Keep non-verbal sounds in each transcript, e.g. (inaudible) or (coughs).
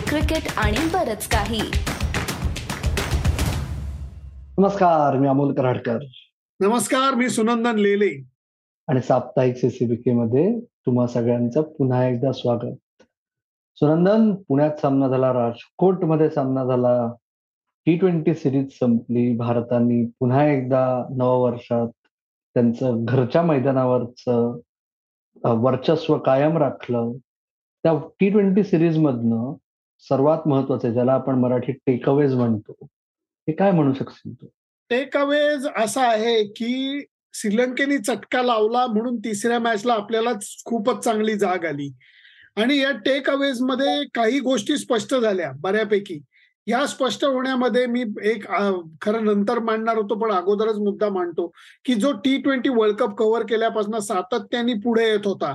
Cricket आणि बरच काही. नमस्कार मी अमोल कराडकर. नमस्कार मी सुनंदन लेले. आणि साप्ताहिक सीसीबीके मध्ये तुम्हा सगळ्यांचं पुन्हा एकदा स्वागत. सुनंदन पुण्यात सामना झाला राजकोटमध्ये सामना झाला. टी ट्वेंटी सिरीज संपली. भारताने पुन्हा एकदा नववर्षात त्यांचं घरच्या मैदानावरच वर्चस्व कायम राखलं. त्या टी ट्वेंटी सिरीज मधनं सर्वात महत्वाचं ज्याला आपण मराठीत टेकअवेज म्हणतो. हे काय म्हणू शकशील तू? टेक अवेज असा आहे की श्रीलंकेने चटका लावला म्हणून तिसऱ्या मॅचला आपल्याला खूपच चांगली जाग आली. आणि या टेक अवेजमध्ये काही गोष्टी स्पष्ट झाल्या बऱ्यापैकी. या स्पष्ट होण्यामध्ये मी एक खरं नंतर मांडणार होतो पण अगोदरच मुद्दा मांडतो की जो T twenty world cup cover केल्यापासून सातत्याने पुढे येत होता.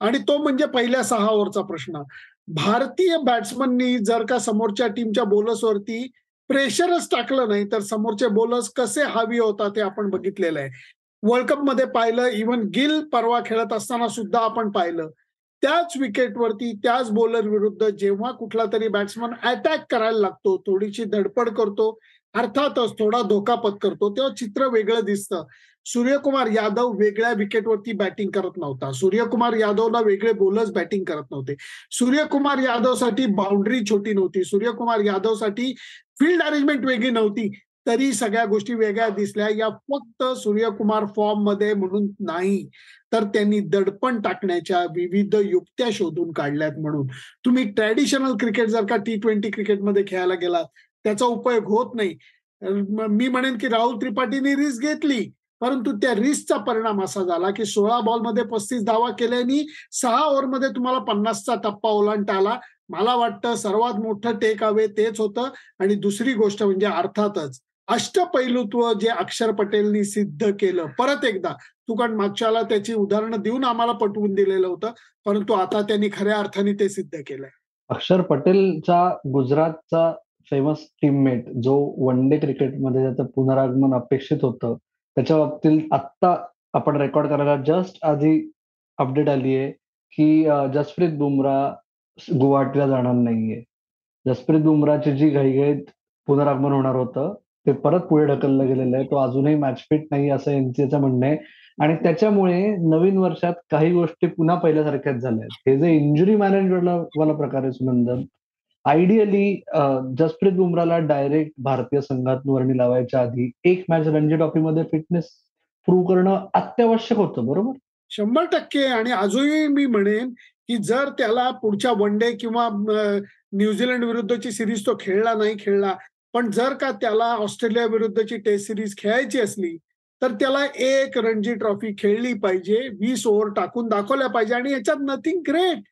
आणि तो म्हणजे पहिल्या सहा ओव्हरचा प्रश्न. भारतीय बॅट्समननी जर का समोरच्या टीमच्या बोलर्सवरती प्रेशरच टाकलं नाही तर समोरचे बोलर्स कसे हवी होता ते आपण बघितलेलं आहे. वर्ल्ड कपमध्ये पाहिलं इव्हन गिल परवा खेळत असताना सुद्धा आपण पाहिलं. त्याच विकेटवरती त्याच बॉलर विरुद्ध जेव्हा कुठला तरी बॅट्समन अटॅक करायला लागतो थोडीशी धडपड करतो अर्थातच थोडा धोका पत्करतो तेव्हा चित्र वेगळं दिसतं. सूर्यकुमार यादव वेगळ्या विकेटवरती बॅटिंग करत नव्हता. सूर्यकुमार यादवला वेगळे बोलर्स बॅटिंग करत नव्हते. सूर्यकुमार यादवसाठी बाउंड्री छोटी नव्हती. सूर्यकुमार यादवसाठी फील्ड अरेंजमेंट वेगळी नव्हती. तरी सगळ्या गोष्टी वेगळ्या दिसल्या. या फक्त सूर्यकुमार फॉर्ममध्ये म्हणून नाही. तर त्यांनी दडपण टाकण्याच्या विविध युक्त्या शोधून काढल्यात म्हणून. तुम्ही ट्रॅडिशनल क्रिकेट जर का टी ट्वेंटी क्रिकेटमध्ये खेळायला गेलात त्याचा उपयोग होत नाही. मी म्हणेन की राहुल त्रिपाठीने रिस्क घेतली. परंतु त्या रिस्कचा परिणाम असा झाला की सोळा बॉलमध्ये पस्तीस धावा केल्याने सहा ओव्हरमध्ये तुम्हाला पन्नासचा टप्पा ओलांडता आला. मला वाटतं सर्वात मोठं टेक अवे तेच होतं. आणि दुसरी गोष्ट म्हणजे अर्थातच अष्टपैलुत्व जे अक्षर पटेलनी सिद्ध केलं परत एकदा. तू कारण मागच्याला त्याची उदाहरणं देऊन आम्हाला पटवून दिलेलं होतं. परंतु आता त्यांनी खऱ्या अर्थाने ते सिद्ध केलंय. अक्षर पटेलचा गुजरातचा फेमस टीममेट जो वन डे क्रिकेटमध्ये त्याचं पुनरागमन अपेक्षित होतं त्याच्या बाबतीत आत्ता आपण रेकॉर्ड करायला जस्ट आधी अपडेट आली आहे की जसप्रीत बुमरा गुवाहाटीला जाणार नाहीये. जसप्रीत बुमराची जी घाईघाईत पुनरागमन होणार होतं ते परत पुढे ढकललं गेलेलं आहे. तो अजूनही मॅच फिट नाही असं एनसीएचं म्हणणं आहे. आणि त्याच्यामुळे नवीन वर्षात काही गोष्टी पुन्हा पहिल्यासारख्याच झाल्या आहेत. हे जे इंजुरी मॅनेजमेंट वाला प्रकार आहे सुनंदन आयडियली जसप्रीत बुमराला डायरेक्ट भारतीय संघात वर्णी लावायच्या आधी एक मॅच रणजी ट्रॉफीमध्ये फिटनेस प्रूव्ह करणं अत्यावश्यक होतं बरोबर? शंभर टक्के. आणि अजूनही मी म्हणेन की जर त्याला पुढच्या वन डे किंवा न्यूझीलंड विरुद्धची सिरीज तो खेळला नाही खेळला पण जर का त्याला ऑस्ट्रेलिया विरुद्धची टेस्ट सिरीज खेळायची असली तर त्याला एक रणजी ट्रॉफी खेळली पाहिजे वीस ओव्हर टाकून दाखवल्या पाहिजे. आणि याच्यात नथिंग ग्रेट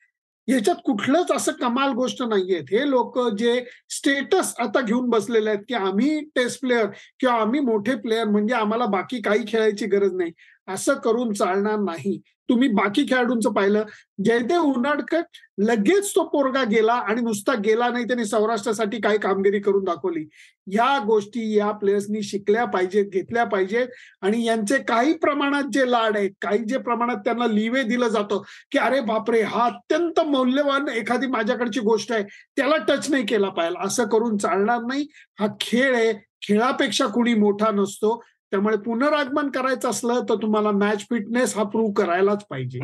याच्यात कुठलंच असं कमाल गोष्ट नाहीयेत. हे लोक जे स्टेटस आता घेऊन बसलेले आहेत की आम्ही टेस्ट प्लेअर किंवा आम्ही मोठे प्लेअर म्हणजे आम्हाला बाकी काही खेळायची गरज नाही. असं करून चालणार नाही. तुम्ही बाकी खेळाडूंचं पाहिलं. जयदेव उनाडकर लगेच तो पोरगा गेला आणि नुसता गेला नाही त्यांनी सौराष्ट्रासाठी काही कामगिरी करून दाखवली. या गोष्टी या प्लेयर्सनी शिकल्या पाहिजेत घेतल्या पाहिजेत. आणि यांचे काही प्रमाणात जे लाड आहेत काही जे प्रमाणात त्यांना लिवे दिलं जातं की अरे बापरे हा अत्यंत मौल्यवान एखादी माझ्याकडची गोष्ट आहे त्याला टच नाही केला पाहिजे असं करून चालणार नाही. हा खेळ आहे. खेळापेक्षा कुणी मोठा नसतो. त्यामुळे पुनरागमन करायचं असलं तर तुम्हाला मॅच फिटनेस हा प्रूव्ह करायलाच पाहिजे.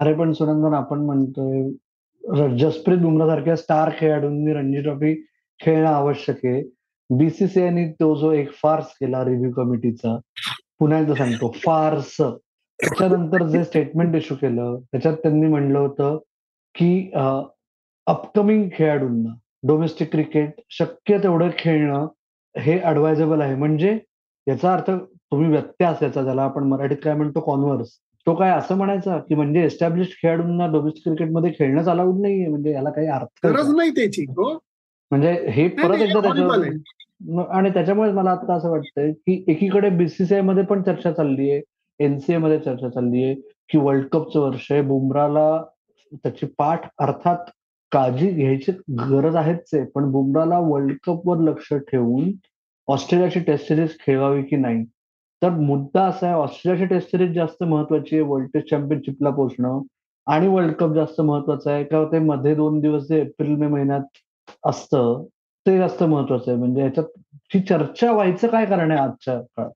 अरे पण सुनंदन आपण म्हणतोय जसप्रीत बुमरा सारख्या स्टार खेळाडूंनी रणजी ट्रॉफी खेळणं आवश्यक आहे. बीसीसीआयने तो जो एक फार्स केला रिव्ह्यू कमिटीचा पुन्हा एकदा सांगतो फार्स त्याच्यानंतर जे स्टेटमेंट इश्यू केलं त्याच्यात त्यांनी म्हणलं होतं की अपकमिंग खेळाडूंना डोमेस्टिक क्रिकेट शक्य तेवढं खेळणं हे ऍडवायजेबल आहे. म्हणजे याचा अर्थ तुम्ही व्यत्यय असायचा ज्याला आपण मराठीत काय म्हणतो? कॉन्व्हर्स तो काय असं म्हणायचा की म्हणजे एस्टॅब्लिश खेळाडूंना डोमेस्टिक क्रिकेटमध्ये खेळणंच अलाउड नाहीये. म्हणजे याला काही अर्थ गरज नाही त्याची हो. म्हणजे हे परत एकदा त्याच्यावर आणि त्याच्यामुळे मला आता असं वाटतंय की एकीकडे बीसीसीआयमध्ये पण चर्चा चालली आहे एनसीए मध्ये चर्चा चालली आहे की वर्ल्ड कपचं वर्ष आहे. बुमराला त्याची पाठ अर्थात काळजी घ्यायची गरज आहेच आहे. पण बुमराला वर्ल्ड कपवर लक्ष ठेवून ऑस्ट्रेलियाची टेस्ट सिरीज खेळवावी की नाही? तर मुद्दा असा आहे ऑस्ट्रेलियाची टेस्ट सिरीज जास्त महत्वाची आहे वर्ल्ड टेस्ट चॅम्पियनशिपला पोहोचणं. आणि वर्ल्ड कप जास्त महत्वाचं आहे का ते मध्ये दोन दिवस जे एप्रिल मे महिन्यात असतं ते जास्त महत्वाचं आहे. म्हणजे याच्यात ची चर्चा व्हायचं काय कारण आहे आजच्या काळात?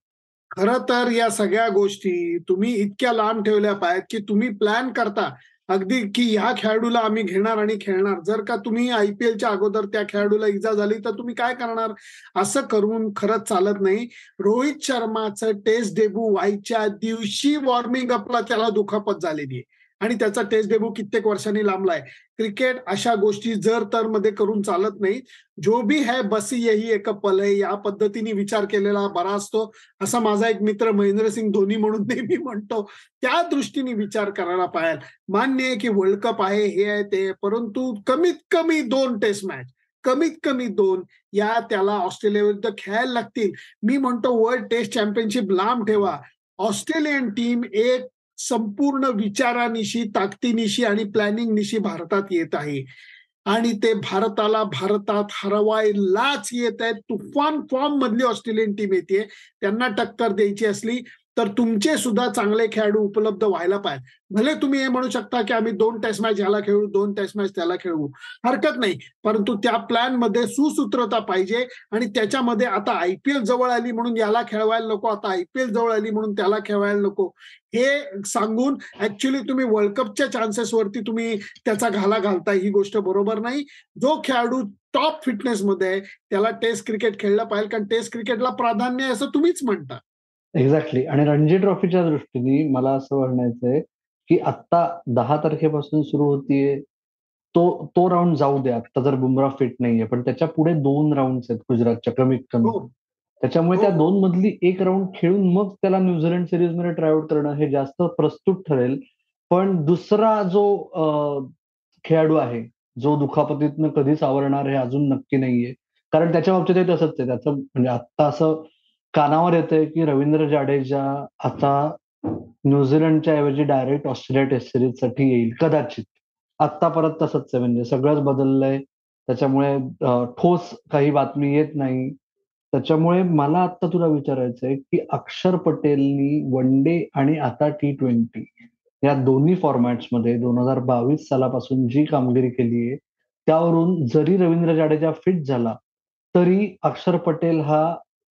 खर तर या सगळ्या गोष्टी तुम्ही इतक्या लांब ठेवल्या पाहिजेत की तुम्ही प्लॅन करता. अगदी की ह्या खेळाडूला आम्ही घेणार आणि खेळणार. जर का तुम्ही आयपीएलच्या अगोदर त्या खेळाडूला इजा झाली तर तुम्ही काय करणार? असं करून खरंच चालत नाही. रोहित शर्माचं टेस्ट डेब्यू व्हायच्या दिवशी वॉर्मिंग अपला त्याला दुखापत झालेली आहे. आणि त्याचा टेस्ट डेबू कित्येक वर्षांनी लांबलाय. क्रिकेट अशा गोष्टी जर तर मध्ये करून चालत नाही. जो भी है बसी यही एक पल आहे या पद्धतीने विचार केलेला बरा असतो. असा माझा एक मित्र महेंद्रसिंग धोनी म्हणून (laughs) नेहमी म्हणतो. त्या दृष्टीने विचार करायला पाहिजे मान्य आहे की वर्ल्ड कप आहे हे आहे ते परंतु कमीत कमी दोन टेस्ट मॅच कमीत कमी दोन या त्याला ऑस्ट्रेलियाविरुद्ध खेळायला लागतील. मी म्हणतो वर्ल्ड टेस्ट चॅम्पियनशिप लांब ठेवा. ऑस्ट्रेलियन टीम एक संपूर्ण विचारानिशी ताकदीनिशी आणि प्लॅनिंगनिशी भारतात येत आहे. आणि ते भारताला भारतात हरवायलाच येत आहेत. तुफान फॉर्म मधली ऑस्ट्रेलियन टीम येते. त्यांना टक्कर द्यायची असली तर तुमचे सुद्धा चांगले खेळाडू उपलब्ध व्हायला पाहिजे. भले तुम्ही हे म्हणू शकता की आम्ही दोन टेस्ट मॅच ह्याला खेळू दोन टेस्ट मॅच त्याला खेळू. हरकत नाही. परंतु त्या प्लॅनमध्ये सुसूत्रता पाहिजे आणि त्याच्यामध्ये आता आयपीएल जवळ आली म्हणून याला खेळवायला नको आता आयपीएल जवळ आली म्हणून त्याला खेळवायला नको. हे सांगून ऍक्च्युली तुम्ही वर्ल्ड कपच्या चान्सेसवरती तुम्ही त्याचा घाला घालता ही गोष्ट बरोबर नाही. जो खेळाडू टॉप फिटनेस मध्ये आहे त्याला टेस्ट क्रिकेट खेळलं पाहिजे. कारण टेस्ट क्रिकेटला प्राधान्य आहे असं तुम्हीच म्हणता. एक्झॅक्टली आणि रणजी ट्रॉफीच्या दृष्टीने मला असं म्हणायचंय की आता दहा तारखेपासून सुरू होतीये. तो तो राऊंड जाऊ द्या आता जर बुमरा फिट नाहीये. पण त्याच्या पुढे दोन राऊंड आहेत गुजरातच्या कमीत कमी. हो. त्याच्यामुळे त्या हो. दोन मधली एक राऊंड खेळून मग त्याला न्यूझीलंड सिरीजमध्ये ट्रायआउट करणं हे जास्त प्रस्तुत ठरेल. पण दुसरा जो खेळाडू आहे जो दुखापतीतनं कधी सावरणार हे अजून नक्की नाहीये. कारण त्याच्या बाबतीत तसंच आहे. त्याचं म्हणजे आता असं कानावर येतंय की रवींद्र जाडेजा आता न्यूझीलंडच्या ऐवजी डायरेक्ट ऑस्ट्रेलिया टेस्ट सिरीजसाठी येईल कदाचित. आत्ता परत तसंच आहे म्हणजे सगळंच बदललंय. त्याच्यामुळे ठोस काही बातमी येत नाही. त्याच्यामुळे मला आता तुला विचारायचंय की अक्षर पटेलनी वन डे आणि आता टी ट्वेंटी या दोन्ही फॉर्मॅट्समध्ये दोन हजार बावीस सालापासून जी कामगिरी केली आहे त्यावरून जरी रवींद्र जाडेजा फिट झाला तरी अक्षर पटेल हा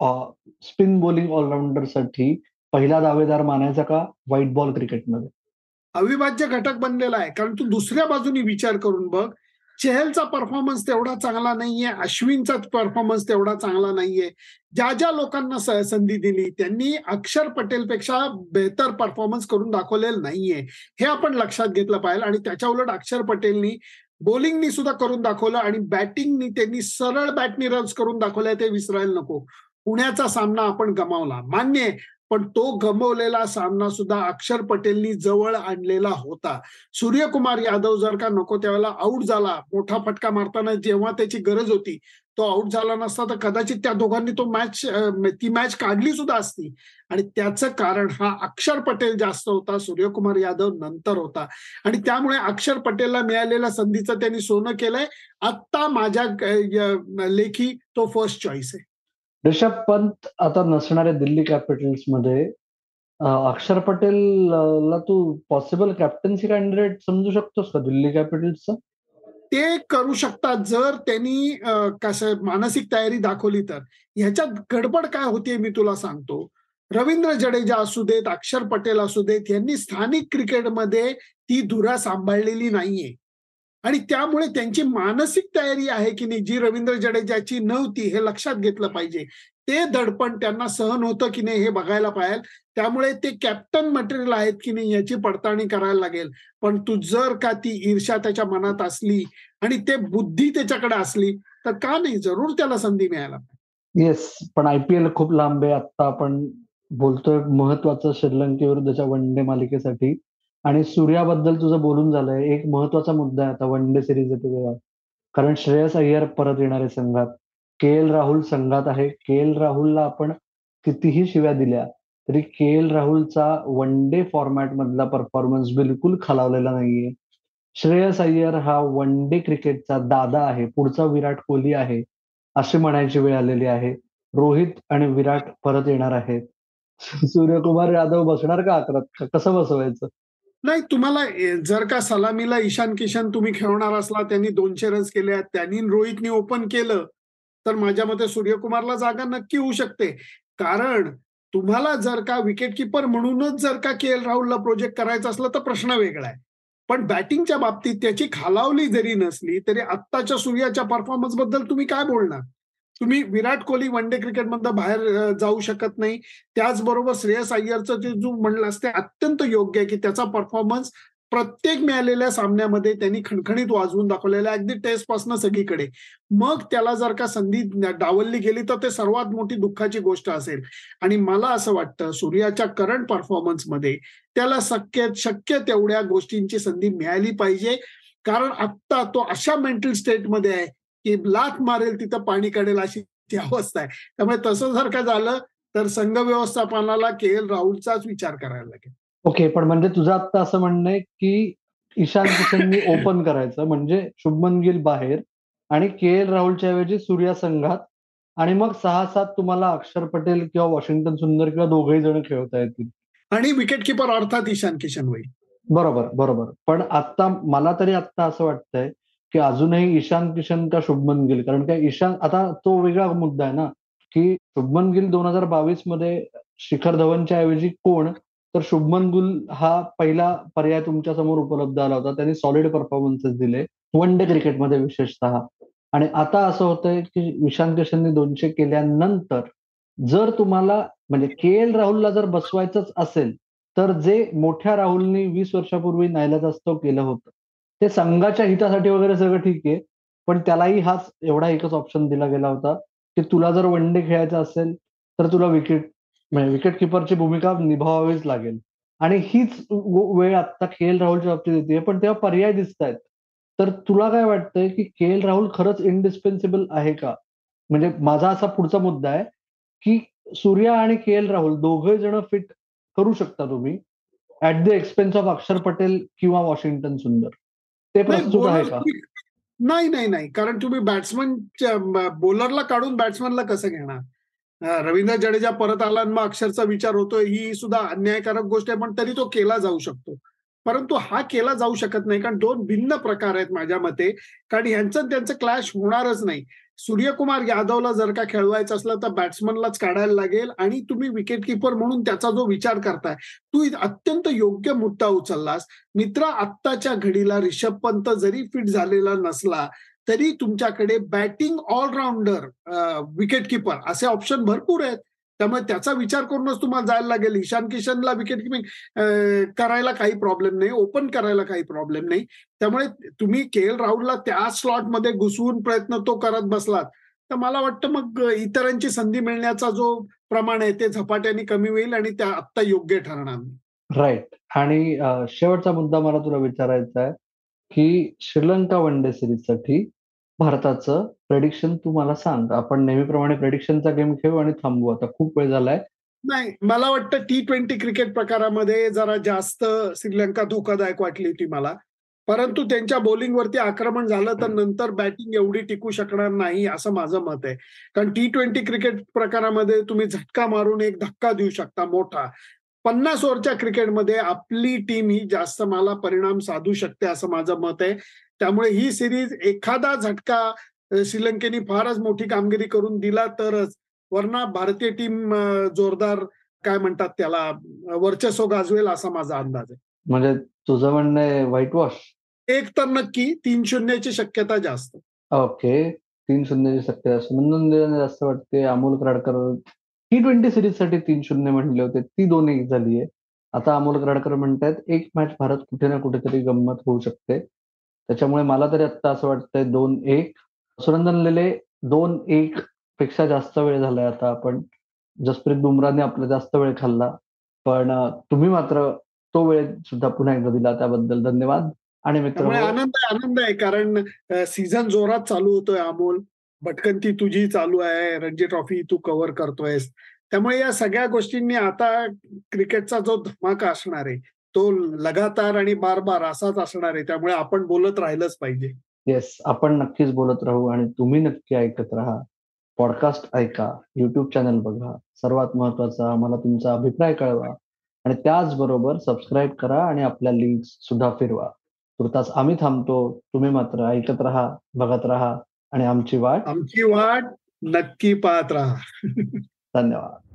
स्पिन बॉलिंग ऑलराऊंडरसाठी पहिला दावेदार मानायचा का व्हाईट बॉल क्रिकेटमध्ये अविभाज्य घटक बनलेला आहे. कारण तू दुसऱ्या बाजूनी विचार करून बघ चेहलचा परफॉर्मन्स तेवढा चांगला नाहीये अश्विनचा परफॉर्मन्स तेवढा चांगला नाहीये. ज्या ज्या लोकांना संधी दिली त्यांनी अक्षर पटेलपेक्षा बेहतर परफॉर्मन्स करून दाखवलेलं नाहीये. हे आपण लक्षात घेतलं पाहिजे आणि त्याच्या उलट अक्षर पटेलनी बॉलिंगनी सुद्धा करून दाखवलं आणि बॅटिंगनी त्यांनी सरळ बॅटनी रन्स करून दाखवल्या ते विसरायला नको. पुण्याचा सामना आपण गमावला. मान्य पण तो गमवलेला सामना सुद्धा अक्षर पटेलनी जवळ आणलेला होता. सूर्यकुमार यादव जर का नको त्यावेळेला आऊट झाला मोठा फटका मारताना जेव्हा त्याची गरज होती तो आऊट झाला नसता तर कदाचित त्या दोघांनी तो मॅच ती मॅच काढली सुद्धा असती. आणि त्याचं कारण हा अक्षर पटेल जास्त होता सूर्यकुमार यादव नंतर होता. आणि त्यामुळे अक्षर पटेलला मिळालेल्या संधीचं त्यांनी सोनं केलंय. आत्ता माझ्या लेखी तो फर्स्ट चॉईस आहे. ऋषभ पंत आता नसणाऱ्या दिल्ली कॅपिटल्समध्ये अक्षर पटेल ला तू पॉसिबल कॅप्टन्सी कॅन्डिडेट समजू शकतोस का दिल्ली कॅपिटल्सचा ते करू शकतात जर त्यांनी कसं मानसिक तयारी दाखवली तर. ह्याच्यात गडबड काय होतीये मी तुला सांगतो. रवींद्र जडेजा असू देत अक्षर पटेल असू देत यांनी स्थानिक क्रिकेटमध्ये ती धुरा सांभाळलेली नाहीये. आणि त्यामुळे त्यांची मानसिक तयारी आहे की नाही जी रवींद्र जडेजाची नव्हती हे लक्षात घेतलं पाहिजे. ते दडपण त्यांना सहन होतं की नाही हे बघायला पाहिजे त्यामुळे ते कॅप्टन मटेरियल आहेत की नाही याची पडताळणी करायला लागेल. पण तू जर का ती ईर्षा त्याच्या मनात असली आणि ते बुद्धी त्याच्याकडे असली तर का नाही? जरूर त्याला संधी मिळायला येस पण आयपीएल खूप लांब आहे. आता आपण बोलतोय महत्वाचं श्रीलंकेविरुद्धच्या वन डे मालिकेसाठी. आणि सूर्याबद्दल तुझं बोलून झालंय. एक महत्त्वाचा मुद्दा आहे आता वन डे सिरीज येते तेव्हा. कारण श्रेयस अय्यर परत येणार आहे संघात. के एल राहुल संघात आहे. के एल राहुलला आपण कितीही शिव्या दिल्या तरी के एल राहुलचा वन डे फॉर्मॅट मधला परफॉर्मन्स बिलकुल खालावलेला नाहीये. श्रेयस अय्यर हा वन डे क्रिकेटचा दादा आहे. पुढचा विराट कोहली आहे अशी म्हणायची वेळ आलेली आहे. रोहित आणि विराट परत येणार आहेत. (laughs) सूर्यकुमार यादव बसणार का अकरात? कसं बसवायचं? नाही तुम्हाला जर का सलामीला ईशान किशन तुम्ही खेळणार असला त्यांनी दोनशे रन्स केले त्यांनी रोहितनी ओपन केलं तर माझ्या मते सूर्यकुमारला जागा नक्की होऊ शकते. कारण तुम्हाला जर का विकेट किपर म्हणूनच जर का के एल राहुलला प्रोजेक्ट करायचा असला तर प्रश्न वेगळा आहे. पण बॅटिंगच्या बाबतीत त्याची खालावली जरी नसली तरी आत्ताच्या सूर्याच्या परफॉर्मन्सबद्दल तुम्ही काय बोलणार? तुम्ही विराट कोहली वन डे क्रिकेटमधनं बाहेर जाऊ शकत नाही. त्याचबरोबर श्रेयस अय्यरचं जे जो म्हणलं ते अत्यंत योग्य आहे की त्याचा परफॉर्मन्स प्रत्येक मिळालेल्या सामन्यामध्ये त्यांनी खणखणीत वाजवून दाखवलेला अगदी टेस्टपासून सगळीकडे. मग त्याला जर का संधी डावलली गेली तर ते सर्वात मोठी दुःखाची गोष्ट असेल. आणि मला असं वाटतं सूर्याच्या करंट परफॉर्मन्समध्ये त्याला शक्य शक्य तेवढ्या गोष्टींची संधी मिळाली पाहिजे. कारण आत्ता तो अशा मेंटल स्टेटमध्ये आहे की लात मारेल तिथं पाणी काढेल अशी ती अवस्था आहे. त्यामुळे तसं जर का झालं तर संघ व्यवस्थापनाला के. एल. राहुलचाच विचार करायला लागेल. ओके पण म्हणजे तुझं आता असं म्हणणं आहे की ईशान किशननी (coughs) ओपन करायचं म्हणजे शुभमन गिल बाहेर आणि के. एल. राहुलच्या ऐवजी सूर्या संघात आणि मग सहा सात तुम्हाला अक्षर पटेल किंवा वॉशिंग्टन सुंदर किंवा दोघही जण खेळता येतील. आणि विकेट किपर अर्थात ईशान किशन होईल. बरोबर बरोबर. पण आता मला तरी आता असं वाटतंय की अजूनही ईशान किशन का शुभमन गिल? कारण काय ईशान आता तो वेगळा मुद्दा आहे ना की शुभमन गिल दोन हजार बावीसमध्ये शिखर धवनच्या ऐवजी कोण? तर शुभमन गुल हा पहिला पर्याय तुमच्यासमोर उपलब्ध आला होता. त्यांनी सॉलिड परफॉर्मन्सेस दिले वन डे क्रिकेटमध्ये विशेषतः. आणि आता असं होतंय की ईशान किशनने दोनशे केल्यानंतर जर तुम्हाला म्हणजे के एल राहुलला जर बसवायचंच असेल तर जे मोठ्या राहुलनी वीस वर्षापूर्वी नायलाजास्तव केलं होतं ते संघाच्या हितासाठी वगैरे सगळं ठीक आहे पण त्यालाही हाच एवढा एकच ऑप्शन दिला गेला होता की तुला जर वन डे खेळायचा असेल तर तुला विकेट म्हणजे विकेट किपरची भूमिका निभावावीच लागेल. आणि हीच वेळ आता के एल राहुलच्या बाबतीत येते पण तेव्हा पर्याय दिसत आहेत तर तुला काय वाटतंय की के एल राहुल खरंच इनडिस्पेन्सिबल आहे का? म्हणजे माझा असा पुढचा मुद्दा आहे की सूर्या आणि के एल राहुल दोघे जण फिट करू शकता तुम्ही ऍट द एक्सपेन्स ऑफ अक्षर पटेल किंवा वॉशिंग्टन सुंदर. ते प्रस्तुत आहे का? नाही नाही नाही. कारण तुम्ही बॅट्समन बॉलरला काढून बॅट्समनला कसं घेणार? रवींद्र जडेजा परत आला मग अक्षरचा विचार होतोय. ही सुद्धा अन्यायकारक गोष्ट आहे पण तरी तो केला जाऊ शकतो. परंतु हा केला जाऊ शकत नाही कारण दोन भिन्न प्रकार आहेत माझ्या मते. कारण यांचं त्यांचं क्लॅश होणारच नाही. सूर्यकुमार यादवला जर का खेळवायचं असलं तर बॅट्समनलाच काढायला लागेल आणि तुम्ही विकेट किपर म्हणून त्याचा जो विचार करताय तू अत्यंत योग्य मुद्दा उचललास. मित्र आत्ताच्या घडीला रिषभ पंत जरी फिट झालेला नसला तरी तुमच्याकडे बॅटिंग ऑलराऊंडर विकेट किपर असे ऑप्शन भरपूर आहेत. त्यामुळे त्याचा विचार करूनच तुम्हाला जायला लागेल. ईशान किशनला विकेट किपिंग करायला काही प्रॉब्लेम नाही. ओपन करायला काही प्रॉब्लेम नाही. त्यामुळे तुम्ही के एल राहुलला त्या स्लॉटमध्ये घुसवून प्रयत्न तो करत बसलात. तर मला वाटतं मग इतरांची संधी मिळण्याचा जो प्रमाण आहे ते झपाट्याने कमी होईल आणि त्या आत्ता योग्य ठरणार नाही. राईट आणि शेवटचा मुद्दा मला तुला विचारायचा आहे की श्रीलंका वन डे सिरीजसाठी भारताचं प्रेडिक्शन तू मला सांग. आपण नेहमीप्रमाणे प्रेडिक्शनचा गेम खेळू आणि थांबू. आता खूप वेळ झालाय. नाही मला वाटतं टी ट्वेंटी क्रिकेट प्रकारामध्ये जरा जास्त श्रीलंका धोकादायक वाटली होती मला. परंतु त्यांच्या बॉलिंगवरती आक्रमण झालं तर नंतर बॅटिंग एवढी टिकू शकणार नाही असं माझं मत आहे. कारण टी ट्वेंटी क्रिकेट प्रकारामध्ये तुम्ही झटका मारून एक धक्का देऊ शकता मोठा. पन्नास ओव्हरच्या क्रिकेटमध्ये आपली टीम ही जास्त मला परिणाम साधू शकते असं माझं मत आहे. त्यामुळे ही सिरीज एखादा झटका श्रीलंकेने फारच मोठी कामगिरी करून दिला तरच. वरना भारतीय टीम जोरदार काय म्हणतात त्याला वर्चस्व गाजवेल असा माझा अंदाज आहे. म्हणजे तुझं म्हणणं व्हाईट वॉश एक तर नक्की तीन शून्याची शक्यता जास्त. ओके तीन शून्याची शक्यता म्हणून जास्त वाटते अमोल कराडकर टी ट्वेंटी सिरीजसाठी तीन शून्य म्हणले होते ती दोन एक झाली आहे आता अमोल कराडकर म्हणतायत एक मॅच भारत कुठे ना कुठेतरी गंमत होऊ शकते. त्याच्यामुळे मला तरी आता असं वाटतंय दोन एक. सुरंदन लेले दोन एक पेक्षा जास्त वेळ झालाय आता आपण. जसप्रीत बुमराने आपला जास्त वेळ खाल्ला. पण तुम्ही मात्र तो वेळ सुद्धा पुन्हा एकदा दिला त्याबद्दल धन्यवाद. आणि मित्र आनंद आनंद आहे कारण सीझन जोरात चालू होतोय अमोल. भटकंती तुझी चालू आहे रणजी ट्रॉफी तू कव्हर करतोयस. त्यामुळे या सगळ्या गोष्टींनी आता क्रिकेटचा जो धमाका असणार आहे तो लगातार आणि बार बार असाच असणार आहे त्यामुळे आपण बोलत राहिलंच पाहिजे. येस आपण नक्कीच बोलत राहू आणि तुम्ही नक्की ऐकत राहा. पॉडकास्ट ऐका युट्यूब चॅनल बघा सर्वात महत्त्वाचा आम्हाला तुमचा अभिप्राय कळवा आणि त्याचबरोबर सबस्क्राईब करा आणि आपल्या लिंक्स सुद्धा फिरवा. तुर्तास आम्ही थांबतो तुम्ही मात्र ऐकत राहा बघत राहा आणि आमची वाट आमची वाट नक्की पाहत राहा. (laughs) धन्यवाद.